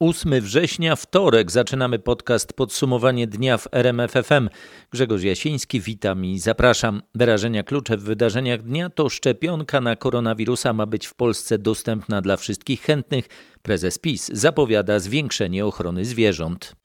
8 września, wtorek, zaczynamy podcast Podsumowanie dnia w RMFFM. Grzegorz Jasiński, witam i zapraszam. Wyrażenia klucze w wydarzeniach dnia to szczepionka na koronawirusa ma być w Polsce dostępna dla wszystkich chętnych. Prezes PiS zapowiada zwiększenie ochrony zwierząt.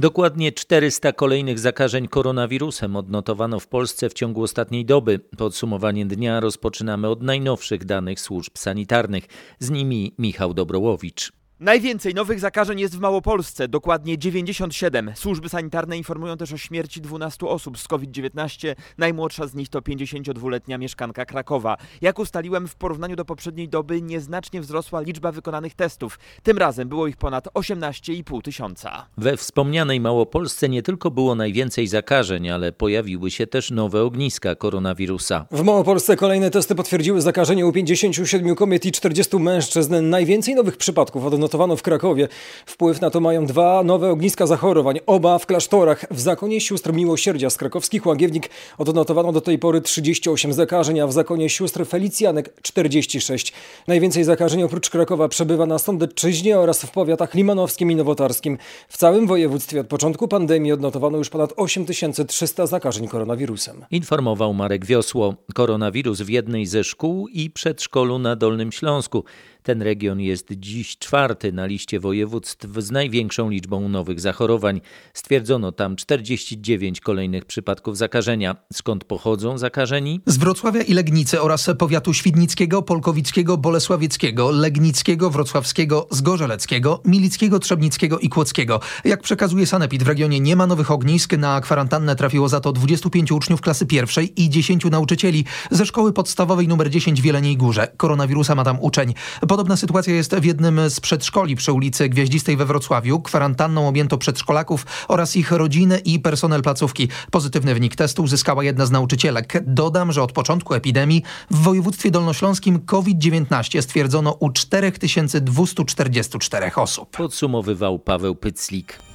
Dokładnie 400 kolejnych zakażeń koronawirusem odnotowano w Polsce w ciągu ostatniej doby. Podsumowanie dnia rozpoczynamy od najnowszych danych służb sanitarnych. Z nimi Michał Dobrołowicz. Najwięcej nowych zakażeń jest w Małopolsce, dokładnie 97. Służby sanitarne informują też o śmierci 12 osób z COVID-19. Najmłodsza z nich to 52-letnia mieszkanka Krakowa. Jak ustaliłem, w porównaniu do poprzedniej doby nieznacznie wzrosła liczba wykonanych testów. Tym razem było ich ponad 18,5 tysiąca. We wspomnianej Małopolsce nie tylko było najwięcej zakażeń, ale pojawiły się też nowe ogniska koronawirusa. W Małopolsce kolejne testy potwierdziły zakażenie u 57 kobiet i 40 mężczyzn. Najwięcej nowych przypadków odnotowano w Krakowie. Wpływ na to mają dwa nowe ogniska zachorowań, oba w klasztorach. W zakonie sióstr Miłosierdzia z krakowskich Łagiewnik odnotowano do tej pory 38 zakażeń, a w zakonie sióstr Felicjanek 46. Najwięcej zakażeń oprócz Krakowa przebywa na Sądecczyźnie oraz w powiatach limanowskim i nowotarskim. W całym województwie od początku pandemii odnotowano już ponad 8300 zakażeń koronawirusem. Informował Marek Wiosło. Koronawirus w jednej ze szkół i przedszkolu na Dolnym Śląsku. Ten region jest dziś czwarty na liście województw z największą liczbą nowych zachorowań. Stwierdzono tam 49 kolejnych przypadków zakażenia. Skąd pochodzą zakażeni? Z Wrocławia i Legnicy oraz powiatu świdnickiego, polkowickiego, bolesławieckiego, legnickiego, wrocławskiego, zgorzeleckiego, milickiego, trzebnickiego i kłodzkiego. Jak przekazuje Sanepid, w regionie nie ma nowych ognisk. Na kwarantannę trafiło za to 25 uczniów klasy pierwszej i 10 nauczycieli ze szkoły podstawowej nr 10 w Jeleniej Górze. Koronawirusa ma tam uczeń. Podobna sytuacja jest w jednym z przedszkoli przy ulicy Gwiaździstej we Wrocławiu. Kwarantanną objęto przedszkolaków oraz ich rodziny i personel placówki. Pozytywny wynik testu uzyskała jedna z nauczycielek. Dodam, że od początku epidemii w województwie dolnośląskim COVID-19 stwierdzono u 4244 osób. Podsumowywał Paweł Pyclik.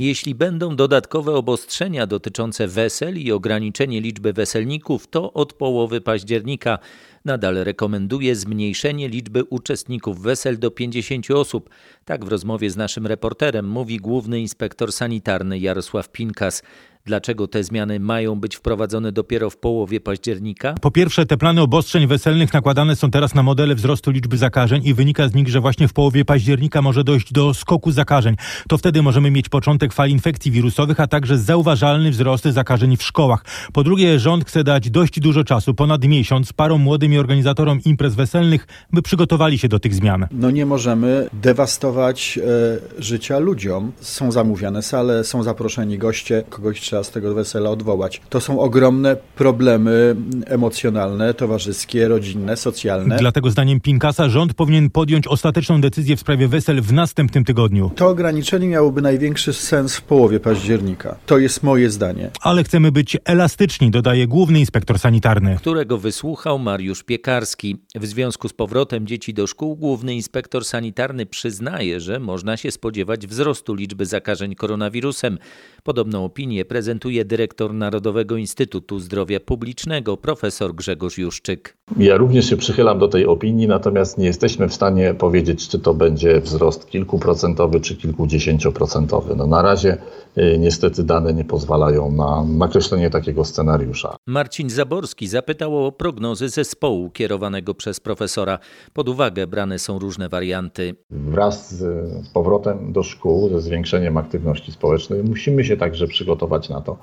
Jeśli będą dodatkowe obostrzenia dotyczące wesel i ograniczenie liczby weselników, to od połowy października nadal rekomenduje zmniejszenie liczby uczestników wesel do 50 osób. Tak w rozmowie z naszym reporterem mówi główny inspektor sanitarny Jarosław Pinkas. Dlaczego te zmiany mają być wprowadzone dopiero w połowie października? Po pierwsze, te plany obostrzeń weselnych nakładane są teraz na modele wzrostu liczby zakażeń i wynika z nich, że właśnie w połowie października może dojść do skoku zakażeń. To wtedy możemy mieć początek fali infekcji wirusowych, a także zauważalny wzrost zakażeń w szkołach. Po drugie, rząd chce dać dość dużo czasu, ponad miesiąc, parom młodym i organizatorom imprez weselnych, by przygotowali się do tych zmian. No nie możemy dewastować e, życia ludziom. Są zamówione sale, są zaproszeni goście, kogoś trzeba z tego wesela odwołać. To są ogromne problemy emocjonalne, towarzyskie, rodzinne, socjalne. Dlatego zdaniem Pinkasa rząd powinien podjąć ostateczną decyzję w sprawie wesel w następnym tygodniu. To ograniczenie miałoby największy sens w połowie października. To jest moje zdanie. Ale chcemy być elastyczni, dodaje główny inspektor sanitarny. Którego wysłuchał Mariusz Piekarski. W związku z powrotem dzieci do szkół główny inspektor sanitarny przyznaje, że można się spodziewać wzrostu liczby zakażeń koronawirusem. Podobną opinię prezentuje dyrektor Narodowego Instytutu Zdrowia Publicznego profesor Grzegorz Juszczyk. Ja również się przychylam do tej opinii, natomiast nie jesteśmy w stanie powiedzieć, czy to będzie wzrost kilkuprocentowy, czy kilkudziesięcioprocentowy. No na razie y, niestety dane nie pozwalają na nakreślenie takiego scenariusza. Marcin Zaborski zapytał o prognozy zespołu kierowanego przez profesora. Pod uwagę brane są różne warianty. Wraz z powrotem do szkół, ze zwiększeniem aktywności społecznej, musimy się także przygotować na to,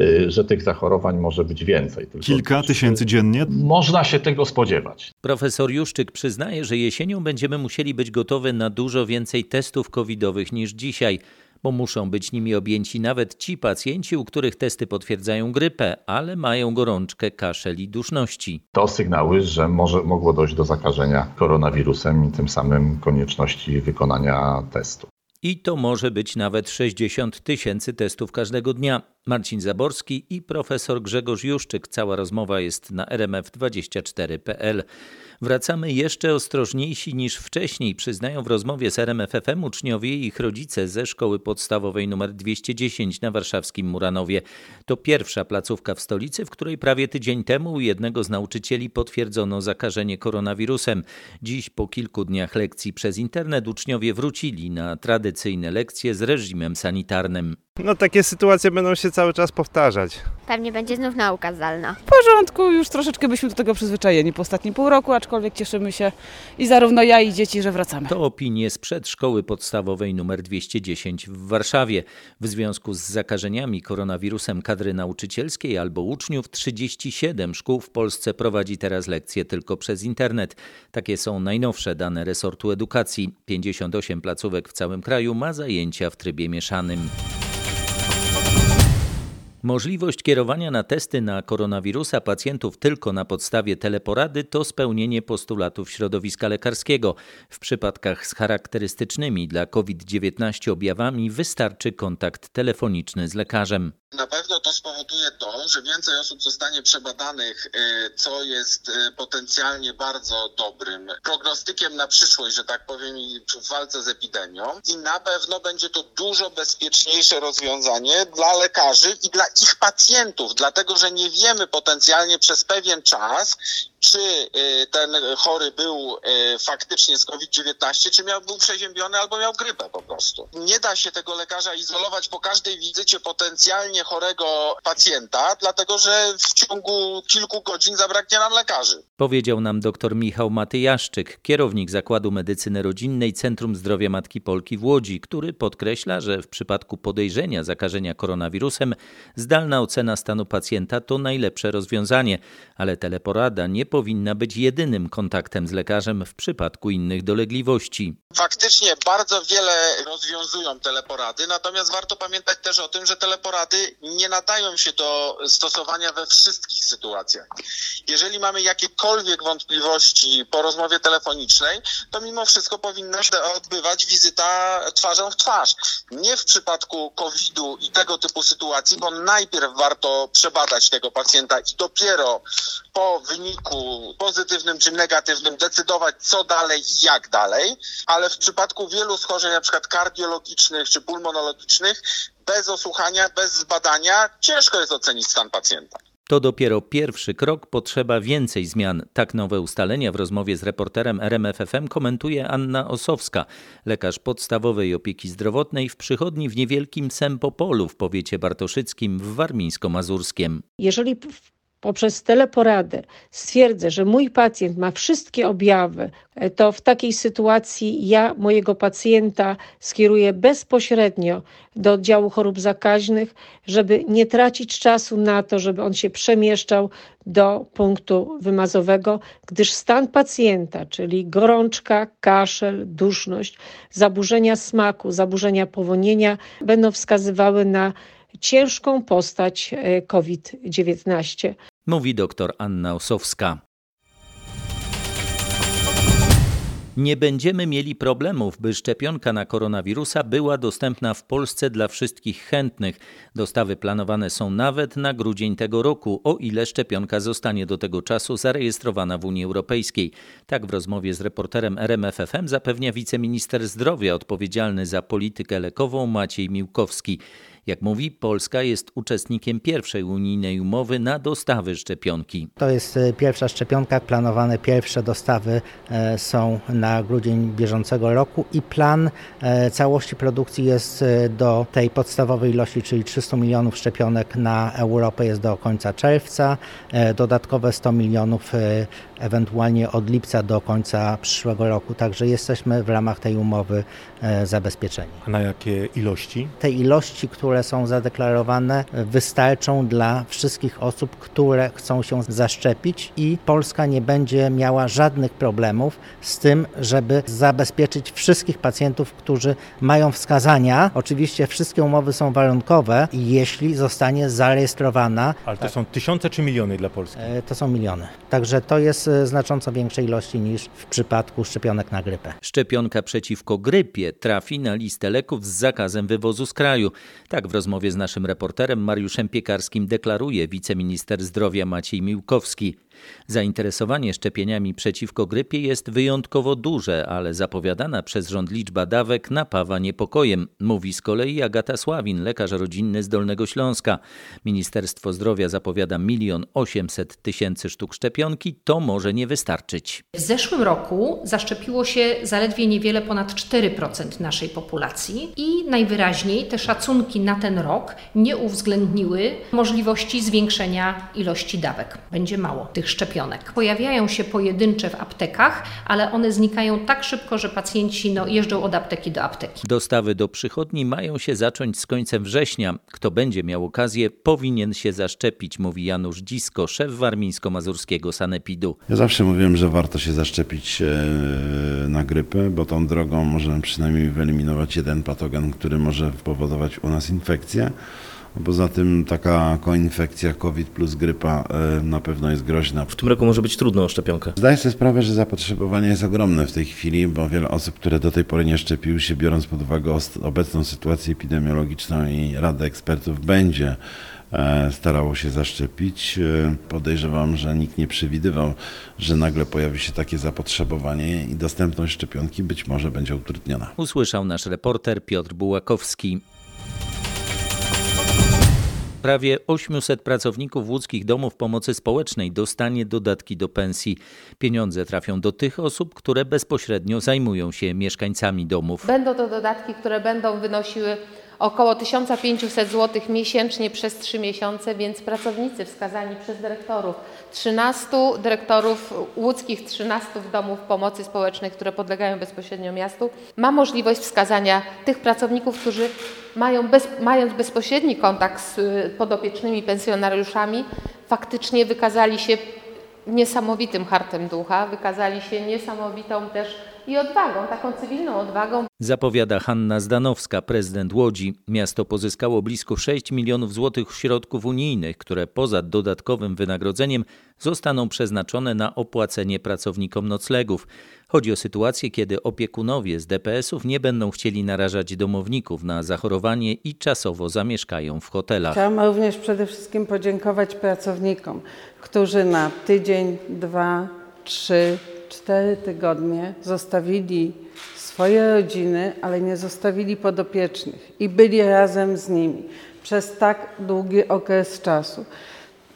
y, że tych zachorowań może być więcej. Tylko Kilka tysięcy dziennie? Można się tego spodziewać. Profesor Juszczyk przyznaje, że jesienią będziemy musieli być gotowi na dużo więcej testów covidowych niż dzisiaj, bo muszą być nimi objęci nawet ci pacjenci, u których testy potwierdzają grypę, ale mają gorączkę, kaszel i duszności. To sygnały, że może, mogło dojść do zakażenia koronawirusem i tym samym konieczności wykonania testu. I to może być nawet 60 tysięcy testów każdego dnia. Marcin Zaborski i profesor Grzegorz Juszczyk. Cała rozmowa jest na rmf24.pl. Wracamy jeszcze ostrożniejsi niż wcześniej, przyznają w rozmowie z RMFFM uczniowie i ich rodzice ze szkoły podstawowej nr 210 na warszawskim Muranowie. To pierwsza placówka w stolicy, w której prawie tydzień temu u jednego z nauczycieli potwierdzono zakażenie koronawirusem. Dziś po kilku dniach lekcji przez internet uczniowie wrócili na tradycyjne lekcje z reżimem sanitarnym. No takie sytuacje będą się cały czas powtarzać. Pewnie będzie znów nauka zdalna. W porządku, już troszeczkę byśmy do tego przyzwyczajeni po ostatnim pół roku, aczkolwiek cieszymy się i zarówno ja i dzieci, że wracamy. To opinie sprzed szkoły podstawowej nr 210 w Warszawie. W związku z zakażeniami koronawirusem kadry nauczycielskiej albo uczniów 37 szkół w Polsce prowadzi teraz lekcje tylko przez internet. Takie są najnowsze dane resortu edukacji. 58 placówek w całym kraju ma zajęcia w trybie mieszanym. Możliwość kierowania na testy na koronawirusa pacjentów tylko na podstawie teleporady to spełnienie postulatów środowiska lekarskiego. W przypadkach z charakterystycznymi dla COVID-19 objawami wystarczy kontakt telefoniczny z lekarzem. Na pewno to spowoduje to, że więcej osób zostanie przebadanych, y, co jest y, potencjalnie bardzo dobrym prognostykiem na przyszłość, że tak powiem, w walce z epidemią. I na pewno będzie to dużo bezpieczniejsze rozwiązanie dla lekarzy i dla ich pacjentów, dlatego że nie wiemy potencjalnie przez pewien czas, czy y, ten chory był faktycznie z COVID-19, czy miał, był przeziębiony albo miał grypę po prostu. Nie da się tego lekarza izolować po każdej wizycie potencjalnie chorego pacjenta, dlatego że w ciągu kilku godzin zabraknie nam lekarzy. Powiedział nam dr Michał Matyjaszczyk, kierownik Zakładu Medycyny Rodzinnej Centrum Zdrowia Matki Polki w Łodzi, który podkreśla, że w przypadku podejrzenia zakażenia koronawirusem zdalna ocena stanu pacjenta to najlepsze rozwiązanie, ale teleporada nie powinna być jedynym kontaktem z lekarzem w przypadku innych dolegliwości. Faktycznie bardzo wiele rozwiązują teleporady, natomiast warto pamiętać też o tym, że teleporady nie nadają się do stosowania we wszystkich sytuacjach. Jeżeli mamy jakiekolwiek wątpliwości po rozmowie telefonicznej, to mimo wszystko powinna się odbywać wizyta twarzą w twarz. Nie w przypadku COVID-u i tego typu sytuacji, bo najpierw warto przebadać tego pacjenta i dopiero po wyniku pozytywnym czy negatywnym decydować, co dalej i jak dalej, ale w przypadku wielu schorzeń, na przykład kardiologicznych czy pulmonologicznych, bez osłuchania, bez zbadania ciężko jest ocenić stan pacjenta. To dopiero pierwszy krok, potrzeba więcej zmian. Tak nowe ustalenia w rozmowie z reporterem RMFFM komentuje Anna Osowska, lekarz podstawowej opieki zdrowotnej w przychodni w niewielkim Sempopolu w powiecie bartoszyckim w Warmińsko-Mazurskiem. Jeżeli poprzez teleporadę stwierdzę, że mój pacjent ma wszystkie objawy, to w takiej sytuacji ja mojego pacjenta skieruję bezpośrednio do oddziału chorób zakaźnych, żeby nie tracić czasu na to, żeby on się przemieszczał do punktu wymazowego, gdyż stan pacjenta, czyli gorączka, kaszel, duszność, zaburzenia smaku, zaburzenia powonienia, będą wskazywały na ciężką postać e, COVID-19. Mówi dr Anna Osowska. Nie będziemy mieli problemów, by szczepionka na koronawirusa była dostępna w Polsce dla wszystkich chętnych. Dostawy planowane są nawet na grudzień tego roku, o ile szczepionka zostanie do tego czasu zarejestrowana w Unii Europejskiej. Tak w rozmowie z reporterem RMFFM zapewnia wiceminister zdrowia odpowiedzialny za politykę lekową Maciej Miłkowski. Jak mówi, Polska jest uczestnikiem pierwszej unijnej umowy na dostawy szczepionki. To jest e, pierwsza szczepionka, planowane pierwsze dostawy e, są na grudzień bieżącego roku i plan e, całości produkcji jest do tej podstawowej ilości, czyli 300 milionów szczepionek na Europę jest do końca czerwca, dodatkowe 100 milionów ewentualnie od lipca do końca przyszłego roku. Także jesteśmy w ramach tej umowy zabezpieczeni. A na jakie ilości? Te ilości, które które są zadeklarowane, wystarczą dla wszystkich osób, które chcą się zaszczepić i Polska nie będzie miała żadnych problemów z tym, żeby zabezpieczyć wszystkich pacjentów, którzy mają wskazania. Oczywiście wszystkie umowy są warunkowe, jeśli zostanie zarejestrowana. Ale to tak. są tysiące czy miliony dla Polski? E, to są miliony. Także to jest e, znacząco większej ilości niż w przypadku szczepionek na grypę. Szczepionka przeciwko grypie trafi na listę leków z zakazem wywozu z kraju. Tak Tak w rozmowie z naszym reporterem Mariuszem Piekarskim deklaruje wiceminister zdrowia Maciej Miłkowski. Zainteresowanie szczepieniami przeciwko grypie jest wyjątkowo duże, ale zapowiadana przez rząd liczba dawek napawa niepokojem, mówi z kolei Agata Sławin, lekarz rodzinny z Dolnego Śląska. Ministerstwo Zdrowia zapowiada milion osiemset tysięcy sztuk szczepionki, to może nie wystarczyć. W zeszłym roku zaszczepiło się zaledwie niewiele ponad 4% naszej populacji i najwyraźniej te szacunki na ten rok nie uwzględniły możliwości zwiększenia ilości dawek. Będzie mało tych szczepionek. Pojawiają się pojedyncze w aptekach, ale one znikają tak szybko, że pacjenci no, jeżdżą od apteki do apteki. Dostawy do przychodni mają się zacząć z końcem września. Kto będzie miał okazję, powinien się zaszczepić, mówi Janusz Dzisko, szef warmińsko-mazurskiego sanepidu. Ja zawsze mówiłem, że warto się zaszczepić e, na grypę, bo tą drogą możemy przynajmniej wyeliminować jeden patogen, który może powodować u nas infekcję. Poza tym taka koinfekcja COVID plus grypa e, na pewno jest groźna. W tym roku może być trudno o szczepionkę. Zdaję sobie sprawę, że zapotrzebowanie jest ogromne w tej chwili, bo wiele osób, które do tej pory nie szczepiły się, biorąc pod uwagę obecną sytuację epidemiologiczną i radę ekspertów, będzie e, starało się zaszczepić. E, podejrzewam, że nikt nie przewidywał, że nagle pojawi się takie zapotrzebowanie i dostępność szczepionki być może będzie utrudniona. Usłyszał nasz reporter Piotr Bułakowski. Prawie 800 pracowników łódzkich domów pomocy społecznej dostanie dodatki do pensji. Pieniądze trafią do tych osób, które bezpośrednio zajmują się mieszkańcami domów. Będą to dodatki, które będą wynosiły około 1500 zł miesięcznie przez 3 miesiące, więc pracownicy wskazani przez dyrektorów. 13 dyrektorów łódzkich 13 domów pomocy społecznej, które podlegają bezpośrednio miastu, ma możliwość wskazania tych pracowników, którzy mają bez, mając bezpośredni kontakt z y, podopiecznymi pensjonariuszami, faktycznie wykazali się niesamowitym hartem ducha, wykazali się niesamowitą też i odwagą, taką cywilną odwagą. Zapowiada Hanna Zdanowska, prezydent Łodzi. Miasto pozyskało blisko 6 milionów złotych środków unijnych, które poza dodatkowym wynagrodzeniem zostaną przeznaczone na opłacenie pracownikom noclegów. Chodzi o sytuację, kiedy opiekunowie z DPS-ów nie będą chcieli narażać domowników na zachorowanie i czasowo zamieszkają w hotelach. Chciałam również przede wszystkim podziękować pracownikom, którzy na tydzień, dwa, trzy, cztery tygodnie zostawili swoje rodziny, ale nie zostawili podopiecznych i byli razem z nimi przez tak długi okres czasu.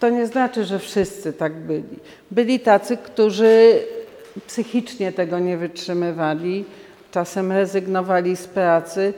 To nie znaczy, że wszyscy tak byli. Byli tacy, którzy psychicznie tego nie wytrzymywali, czasem rezygnowali z pracy,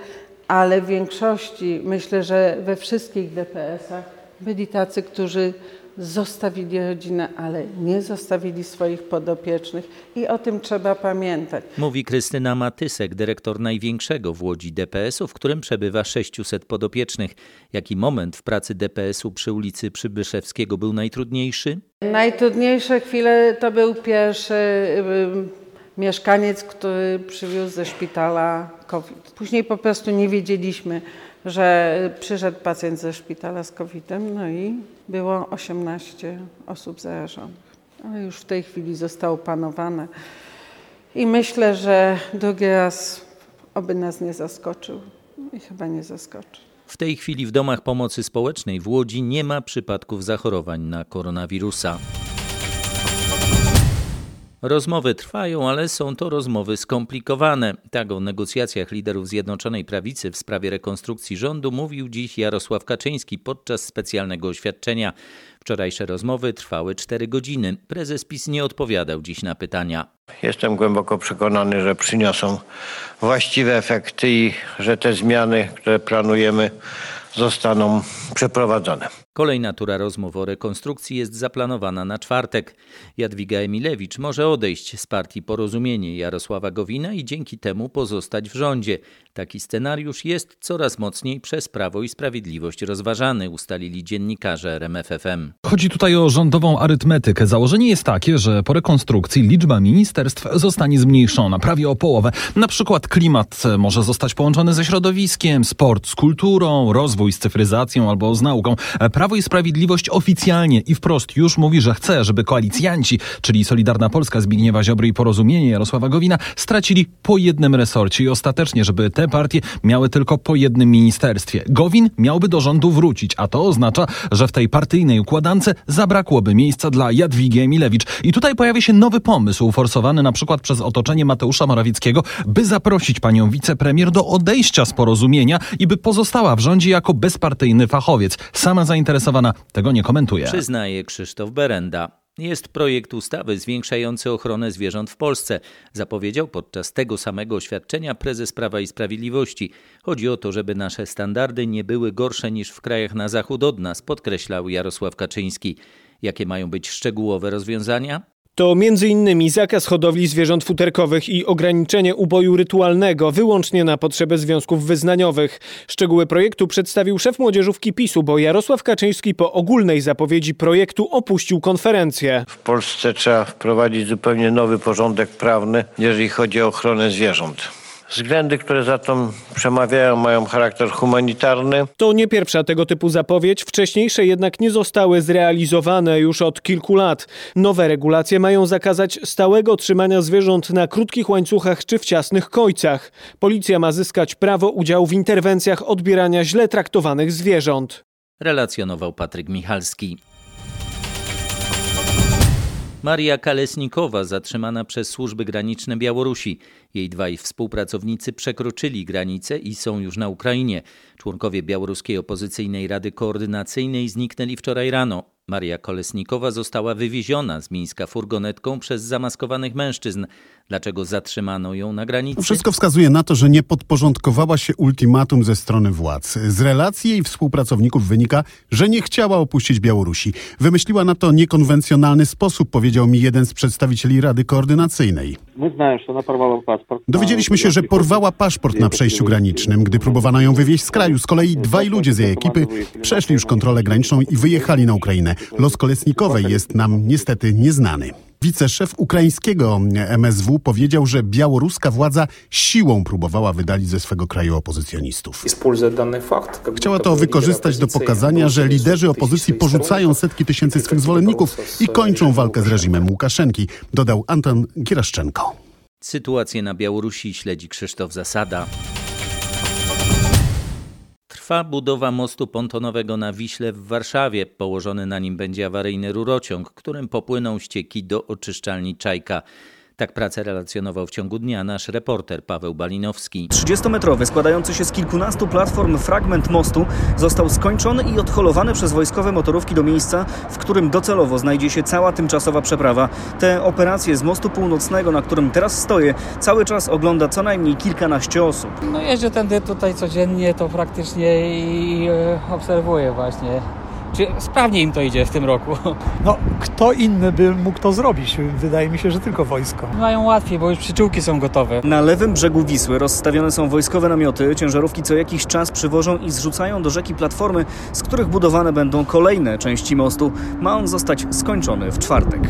ale w większości, myślę, że we wszystkich DPS-ach byli tacy, którzy zostawili rodzinę, ale nie zostawili swoich podopiecznych i o tym trzeba pamiętać. Mówi Krystyna Matysek, dyrektor największego w Łodzi DPS-u, w którym przebywa 600 podopiecznych. Jaki moment w pracy DPS-u przy ulicy Przybyszewskiego był najtrudniejszy? Najtrudniejsze chwile to był pierwszy mieszkaniec, który przywiózł ze szpitala COVID. Później po prostu nie wiedzieliśmy, że przyszedł pacjent ze szpitala z COVID-em, no i było 18 osób zarażonych. Ale już w tej chwili zostało panowane. I myślę, że drugi raz oby nas nie zaskoczył i chyba nie zaskoczy. W tej chwili w domach pomocy społecznej w Łodzi nie ma przypadków zachorowań na koronawirusa. Rozmowy trwają, ale są to rozmowy skomplikowane. Tak o negocjacjach liderów Zjednoczonej Prawicy w sprawie rekonstrukcji rządu mówił dziś Jarosław Kaczyński podczas specjalnego oświadczenia. Wczorajsze rozmowy trwały 4 godziny. Prezes PiS nie odpowiadał dziś na pytania. Jestem głęboko przekonany, że przyniosą właściwe efekty i że te zmiany, które planujemy, zostaną przeprowadzone. Kolejna tura rozmów o rekonstrukcji jest zaplanowana na czwartek. Jadwiga Emilewicz może odejść z partii Porozumienie Jarosława Gowina i dzięki temu pozostać w rządzie. Taki scenariusz jest coraz mocniej przez Prawo i Sprawiedliwość rozważany, ustalili dziennikarze RMFFM. Chodzi tutaj o rządową arytmetykę. Założenie jest takie, że po rekonstrukcji liczba ministerstw zostanie zmniejszona prawie o połowę. Na przykład klimat może zostać połączony ze środowiskiem, sport z kulturą, rozwój i z cyfryzacją albo z nauką. Prawo i Sprawiedliwość oficjalnie i wprost już mówi, że chce, żeby koalicjanci, czyli Solidarna Polska Zbigniewa Ziobry i Porozumienie Jarosława Gowina stracili po jednym resorcie i ostatecznie, żeby te partie miały tylko po jednym ministerstwie. Gowin miałby do rządu wrócić, a to oznacza, że w tej partyjnej układance zabrakłoby miejsca dla Jadwigi Emilewicz. I tutaj pojawia się nowy pomysł, forsowany na przykład przez otoczenie Mateusza Morawieckiego, by zaprosić panią wicepremier do odejścia z porozumienia i by pozostała w rządzie jako bezpartyjny fachowiec. Sama zainteresowana tego nie komentuje. Przyznaje Krzysztof Berenda. Jest projekt ustawy zwiększający ochronę zwierząt w Polsce, zapowiedział podczas tego samego oświadczenia prezes Prawa i Sprawiedliwości. Chodzi o to, żeby nasze standardy nie były gorsze niż w krajach na zachód od nas, podkreślał Jarosław Kaczyński. Jakie mają być szczegółowe rozwiązania? To m.in. zakaz hodowli zwierząt futerkowych i ograniczenie uboju rytualnego wyłącznie na potrzeby związków wyznaniowych. Szczegóły projektu przedstawił szef młodzieżówki PiSu, bo Jarosław Kaczyński po ogólnej zapowiedzi projektu opuścił konferencję. W Polsce trzeba wprowadzić zupełnie nowy porządek prawny, jeżeli chodzi o ochronę zwierząt. Względy, które za to przemawiają, mają charakter humanitarny. To nie pierwsza tego typu zapowiedź, wcześniejsze jednak nie zostały zrealizowane już od kilku lat. Nowe regulacje mają zakazać stałego trzymania zwierząt na krótkich łańcuchach czy w ciasnych kojcach. Policja ma zyskać prawo udziału w interwencjach odbierania źle traktowanych zwierząt. Relacjonował Patryk Michalski. Maria Kalesnikowa zatrzymana przez służby graniczne Białorusi. Jej dwaj współpracownicy przekroczyli granicę i są już na Ukrainie. Członkowie Białoruskiej Opozycyjnej Rady Koordynacyjnej zniknęli wczoraj rano. Maria Kolesnikowa została wywieziona z Mińska furgonetką przez zamaskowanych mężczyzn. Dlaczego zatrzymano ją na granicy? Wszystko wskazuje na to, że nie podporządkowała się ultimatum ze strony władz. Z relacji jej współpracowników wynika, że nie chciała opuścić Białorusi. Wymyśliła na to niekonwencjonalny sposób, powiedział mi jeden z przedstawicieli Rady Koordynacyjnej. Dowiedzieliśmy się, że porwała paszport na przejściu granicznym. Gdy próbowano ją wywieźć z kraju, z kolei dwaj ludzie z jej ekipy przeszli już kontrolę graniczną i wyjechali na Ukrainę. Los Kolesnikowej jest nam niestety nieznany. Wiceszef ukraińskiego MSW powiedział, że białoruska władza siłą próbowała wydalić ze swego kraju opozycjonistów. Chciała to wykorzystać do pokazania, że liderzy opozycji porzucają setki tysięcy swych zwolenników i kończą walkę z reżimem Łukaszenki, dodał Anton Gieraszczenko. Sytuację na Białorusi śledzi Krzysztof Zasada. Trwa budowa mostu pontonowego na Wiśle w Warszawie. Położony na nim będzie awaryjny rurociąg, którym popłyną ścieki do oczyszczalni Czajka. Tak pracę relacjonował w ciągu dnia nasz reporter Paweł Balinowski. 30-metrowy, składający się z kilkunastu platform fragment mostu został skończony i odholowany przez wojskowe motorówki do miejsca, w którym docelowo znajdzie się cała tymczasowa przeprawa. Te operacje z mostu północnego, na którym teraz stoję, cały czas ogląda co najmniej kilkanaście osób. No jeżdżę tędy tutaj codziennie, to praktycznie i e, obserwuję właśnie czy sprawnie im to idzie w tym roku? No, kto inny by mógł to zrobić? Wydaje mi się, że tylko wojsko. Mają łatwiej, bo już przyczółki są gotowe. Na lewym brzegu Wisły rozstawione są wojskowe namioty. Ciężarówki co jakiś czas przywożą i zrzucają do rzeki platformy, z których budowane będą kolejne części mostu. Ma on zostać skończony w czwartek.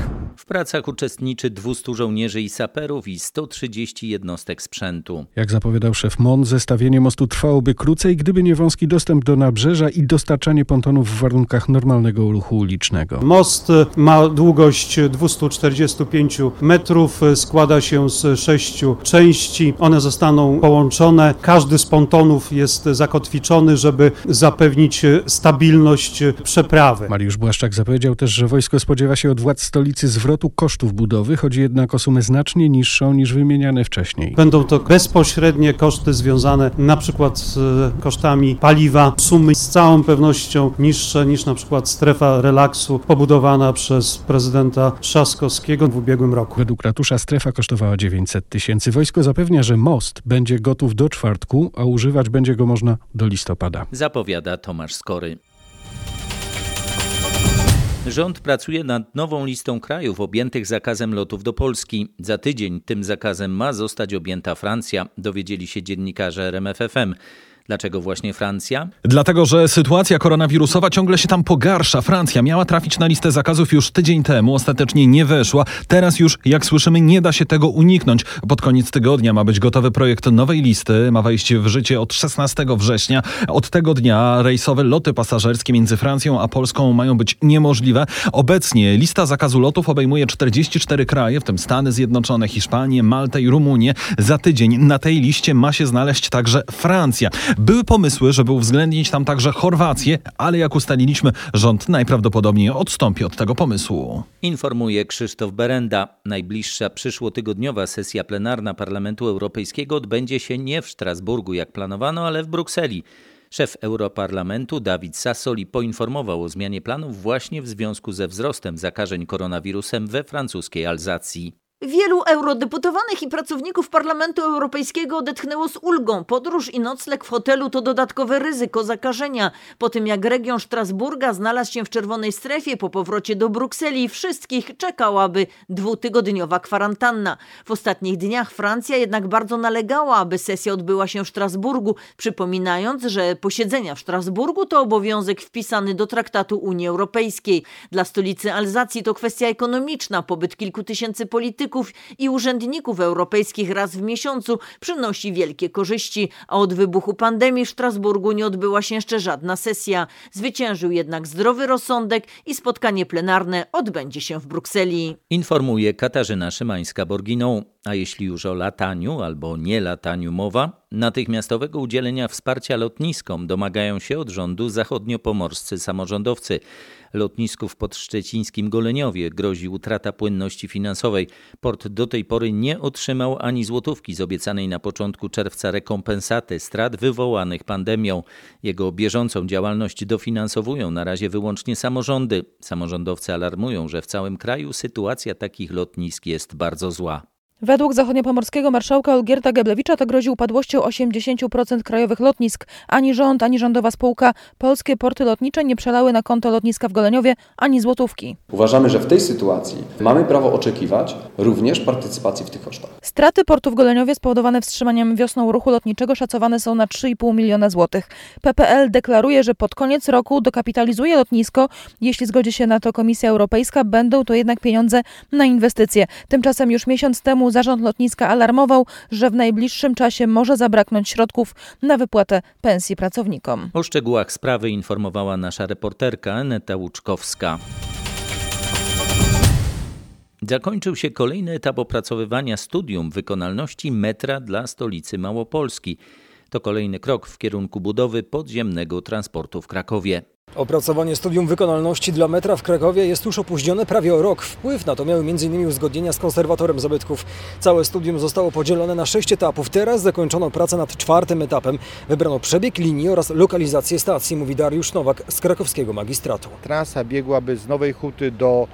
W pracach uczestniczy 200 żołnierzy i saperów i 130 jednostek sprzętu. Jak zapowiadał szef MON, zestawienie mostu trwałoby krócej, gdyby nie wąski dostęp do nabrzeża i dostarczanie pontonów w warunkach normalnego ruchu ulicznego. Most ma długość 245 metrów, składa się z sześciu części. One zostaną połączone. Każdy z pontonów jest zakotwiczony, żeby zapewnić stabilność przeprawy. Mariusz Błaszczak zapowiedział też, że wojsko spodziewa się od władz stolicy zwrotu kosztów budowy. Chodzi jednak o sumę znacznie niższą niż wymieniane wcześniej. Będą to bezpośrednie koszty związane na przykład z kosztami paliwa. Sumy z całą pewnością niższe niż na przykład strefa relaksu pobudowana przez prezydenta Trzaskowskiego w ubiegłym roku. Według ratusza strefa kosztowała 900 tysięcy. Wojsko zapewnia, że most będzie gotów do czwartku, a używać będzie go można do listopada. Zapowiada Tomasz Skory. Rząd pracuje nad nową listą krajów objętych zakazem lotów do Polski. Za tydzień tym zakazem ma zostać objęta Francja, dowiedzieli się dziennikarze RMFFM. Dlaczego właśnie Francja? Dlatego, że sytuacja koronawirusowa ciągle się tam pogarsza. Francja miała trafić na listę zakazów już tydzień temu, ostatecznie nie weszła. Teraz już, jak słyszymy, nie da się tego uniknąć. Pod koniec tygodnia ma być gotowy projekt nowej listy. Ma wejść w życie od 16 września. Od tego dnia rejsowe loty pasażerskie między Francją a Polską mają być niemożliwe. Obecnie lista zakazu lotów obejmuje 44 kraje, w tym Stany Zjednoczone, Hiszpanię, Maltę i Rumunię. Za tydzień na tej liście ma się znaleźć także Francja. Były pomysły, żeby uwzględnić tam także Chorwację, ale jak ustaliliśmy, rząd najprawdopodobniej odstąpi od tego pomysłu. Informuje Krzysztof Berenda. Najbliższa przyszłotygodniowa sesja plenarna Parlamentu Europejskiego odbędzie się nie w Strasburgu, jak planowano, ale w Brukseli. Szef Europarlamentu Dawid Sassoli poinformował o zmianie planów właśnie w związku ze wzrostem zakażeń koronawirusem we francuskiej Alzacji. Wielu eurodeputowanych i pracowników Parlamentu Europejskiego odetchnęło z ulgą. Podróż i nocleg w hotelu to dodatkowe ryzyko zakażenia. Po tym jak region Strasburga znalazł się w czerwonej strefie po powrocie do Brukseli, wszystkich czekałaby dwutygodniowa kwarantanna. W ostatnich dniach Francja jednak bardzo nalegała, aby sesja odbyła się w Strasburgu, przypominając, że posiedzenia w Strasburgu to obowiązek wpisany do traktatu Unii Europejskiej. Dla stolicy Alzacji to kwestia ekonomiczna. Pobyt kilku tysięcy polityków polityków i urzędników europejskich raz w miesiącu przynosi wielkie korzyści, a od wybuchu pandemii w Strasburgu nie odbyła się jeszcze żadna sesja. Zwyciężył jednak zdrowy rozsądek i spotkanie plenarne odbędzie się w Brukseli. Informuje Katarzyna Szymańska-Borginą. A jeśli już o lataniu albo nie lataniu mowa, natychmiastowego udzielenia wsparcia lotniskom domagają się od rządu zachodniopomorscy samorządowcy. Lotnisku w podszczecińskim Goleniowie grozi utrata płynności finansowej. Port do tej pory nie otrzymał ani złotówki z obiecanej na początku czerwca rekompensaty strat wywołanych pandemią. Jego bieżącą działalność dofinansowują na razie wyłącznie samorządy. Samorządowcy alarmują, że w całym kraju sytuacja takich lotnisk jest bardzo zła. Według zachodniopomorskiego marszałka Olgierta Geblewicza to grozi upadłością 80% krajowych lotnisk. Ani rząd, ani rządowa spółka Polskie Porty Lotnicze nie przelały na konto lotniska w Goleniowie ani złotówki. Uważamy, że w tej sytuacji mamy prawo oczekiwać również partycypacji w tych kosztach. Straty portu w Goleniowie spowodowane wstrzymaniem wiosną ruchu lotniczego szacowane są na 3,5 miliona złotych. PPL deklaruje, że pod koniec roku dokapitalizuje lotnisko. Jeśli zgodzi się na to Komisja Europejska, będą to jednak pieniądze na inwestycje. Tymczasem już miesiąc temu zarząd lotniska alarmował, że w najbliższym czasie może zabraknąć środków na wypłatę pensji pracownikom. O szczegółach sprawy informowała nasza reporterka Aneta Łuczkowska. Zakończył się kolejny etap opracowywania studium wykonalności metra dla stolicy Małopolski. To kolejny krok w kierunku budowy podziemnego transportu w Krakowie. Opracowanie studium wykonalności dla metra w Krakowie jest już opóźnione prawie o rok. Wpływ na to miały m.in. uzgodnienia z konserwatorem zabytków. Całe studium zostało podzielone na sześć etapów. Teraz zakończono pracę nad czwartym etapem. Wybrano przebieg linii oraz lokalizację stacji, mówi Dariusz Nowak z krakowskiego magistratu. Trasa biegłaby z Nowej Huty do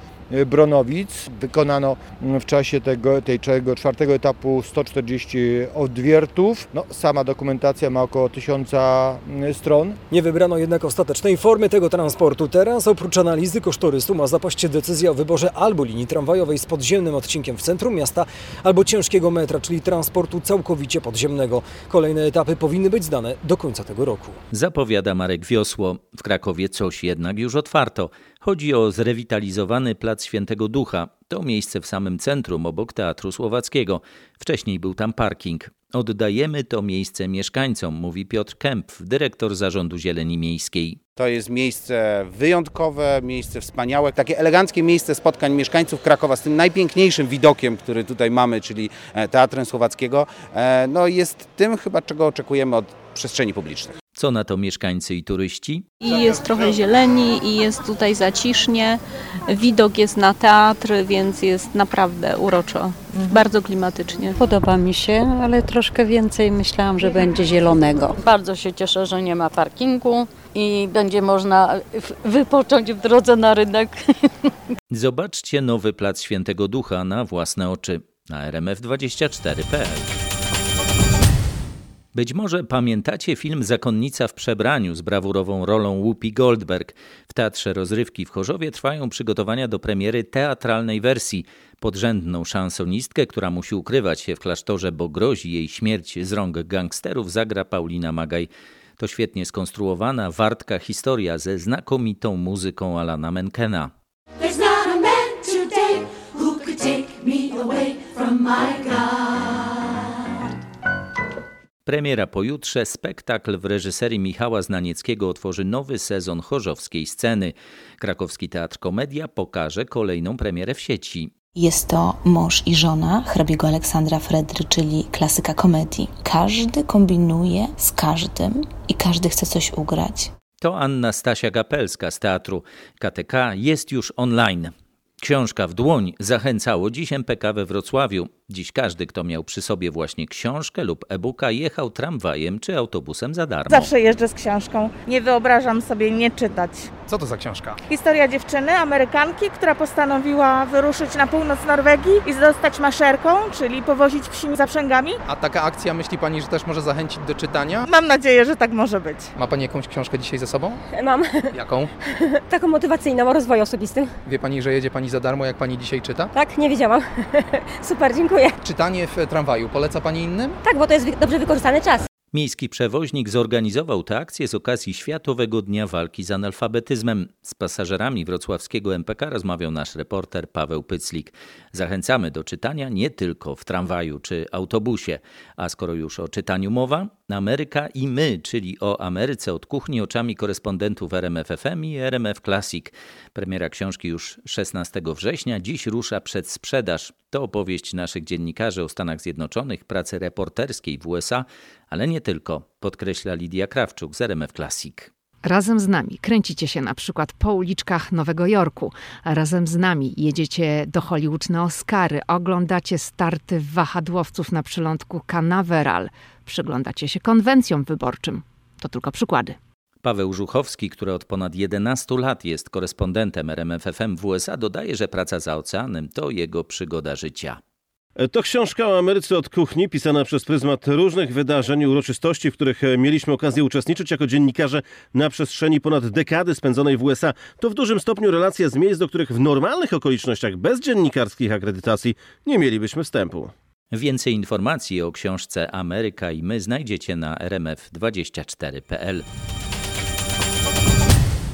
Bronowic. Wykonano w czasie tego, tego czwartego etapu 140 odwiertów. No, sama dokumentacja ma około 1000 stron. Nie wybrano jednak ostatecznej formy tego transportu. Teraz oprócz analizy kosztorysu ma zapaść decyzja o wyborze albo linii tramwajowej z podziemnym odcinkiem w centrum miasta, albo ciężkiego metra, czyli transportu całkowicie podziemnego. Kolejne etapy powinny być zdane do końca tego roku. Zapowiada Marek Wiosło. W Krakowie coś jednak już otwarto. Chodzi o zrewitalizowany Plac Świętego Ducha. To miejsce w samym centrum, obok Teatru Słowackiego. Wcześniej był tam parking. Oddajemy to miejsce mieszkańcom, mówi Piotr Kemp, dyrektor Zarządu Zieleni Miejskiej. To jest miejsce wyjątkowe, miejsce wspaniałe, takie eleganckie miejsce spotkań mieszkańców Krakowa z tym najpiękniejszym widokiem, który tutaj mamy, czyli e, Teatrem Słowackiego. E, no jest tym chyba, czego oczekujemy od przestrzeni publicznych. Co na to mieszkańcy i turyści? I jest trochę zieleni i jest tutaj zacisznie. Widok jest na teatr, więc jest naprawdę uroczo. Bardzo klimatycznie. Podoba mi się, ale troszkę więcej myślałam, że będzie zielonego. Bardzo się cieszę, że nie ma parkingu i będzie można wypocząć w drodze na rynek. Zobaczcie nowy plac Świętego Ducha na własne oczy na rmf24.pl. Być może pamiętacie film Zakonnica w przebraniu z brawurową rolą Whoopi Goldberg. W Teatrze Rozrywki w Chorzowie trwają przygotowania do premiery teatralnej wersji. Podrzędną szansonistkę, która musi ukrywać się w klasztorze, bo grozi jej śmierć z rąk gangsterów, zagra Paulina Magaj. To świetnie skonstruowana, wartka historia ze znakomitą muzyką Alana Menkena. Premiera pojutrze, spektakl w reżyserii Michała Znanieckiego otworzy nowy sezon chorzowskiej sceny. Krakowski Teatr Komedia pokaże kolejną premierę w sieci. Jest to mąż i żona hrabiego Aleksandra Fredry, czyli klasyka komedii. Każdy kombinuje z każdym i każdy chce coś ugrać. To Anna Stasia Gapelska z teatru KTK jest już online. Książka w dłoń zachęcało dziś MPK we Wrocławiu. Dziś każdy, kto miał przy sobie właśnie książkę lub e-booka, jechał tramwajem czy autobusem za darmo. Zawsze jeżdżę z książką. Nie wyobrażam sobie nie czytać. Co to za książka? Historia dziewczyny, Amerykanki, która postanowiła wyruszyć na północ Norwegii i zostać maszerką, czyli powozić wsi zaprzęgami. A taka akcja myśli Pani, że też może zachęcić do czytania? Mam nadzieję, że tak może być. Ma Pani jakąś książkę dzisiaj ze sobą? Mam. Jaką? Taką motywacyjną o rozwoju osobistym. Wie Pani, że jedzie Pani za darmo, jak Pani dzisiaj czyta? Tak, nie wiedziałam. Super, dziękuję. Czytanie w tramwaju poleca Pani innym? Tak, bo to jest dobrze wykorzystany czas. Miejski przewoźnik zorganizował tę akcję z okazji Światowego Dnia Walki z Analfabetyzmem. Z pasażerami wrocławskiego MPK rozmawiał nasz reporter Paweł Pyclik. Zachęcamy do czytania nie tylko w tramwaju czy autobusie. A skoro już o czytaniu mowa, Ameryka i my, czyli o Ameryce od kuchni oczami korespondentów RMFFM i RMF Classic. Premiera książki już 16 września, dziś rusza przed sprzedaż. To opowieść naszych dziennikarzy o Stanach Zjednoczonych, pracy reporterskiej w USA, ale nie tylko, podkreśla Lidia Krawczuk z RMF Classic. Razem z nami kręcicie się na przykład po uliczkach Nowego Jorku. Razem z nami jedziecie do Hollywood na Oscary, oglądacie starty wahadłowców na przylądku Canaveral, przyglądacie się konwencjom wyborczym. To tylko przykłady. Paweł Żuchowski, który od ponad 11 lat jest korespondentem RMFFM w USA, dodaje, że praca za oceanem to jego przygoda życia. To książka o Ameryce od kuchni, pisana przez pryzmat różnych wydarzeń uroczystości, w których mieliśmy okazję uczestniczyć jako dziennikarze na przestrzeni ponad dekady spędzonej w USA. To w dużym stopniu relacja z miejsc, do których w normalnych okolicznościach, bez dziennikarskich akredytacji, nie mielibyśmy wstępu. Więcej informacji o książce Ameryka i my znajdziecie na rmf24.pl.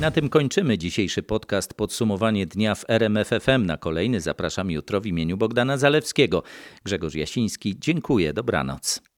Na tym kończymy dzisiejszy podcast Podsumowanie dnia w RMFFM. Na kolejny zapraszam jutro w imieniu Bogdana Zalewskiego. Grzegorz Jasiński, dziękuję, dobranoc.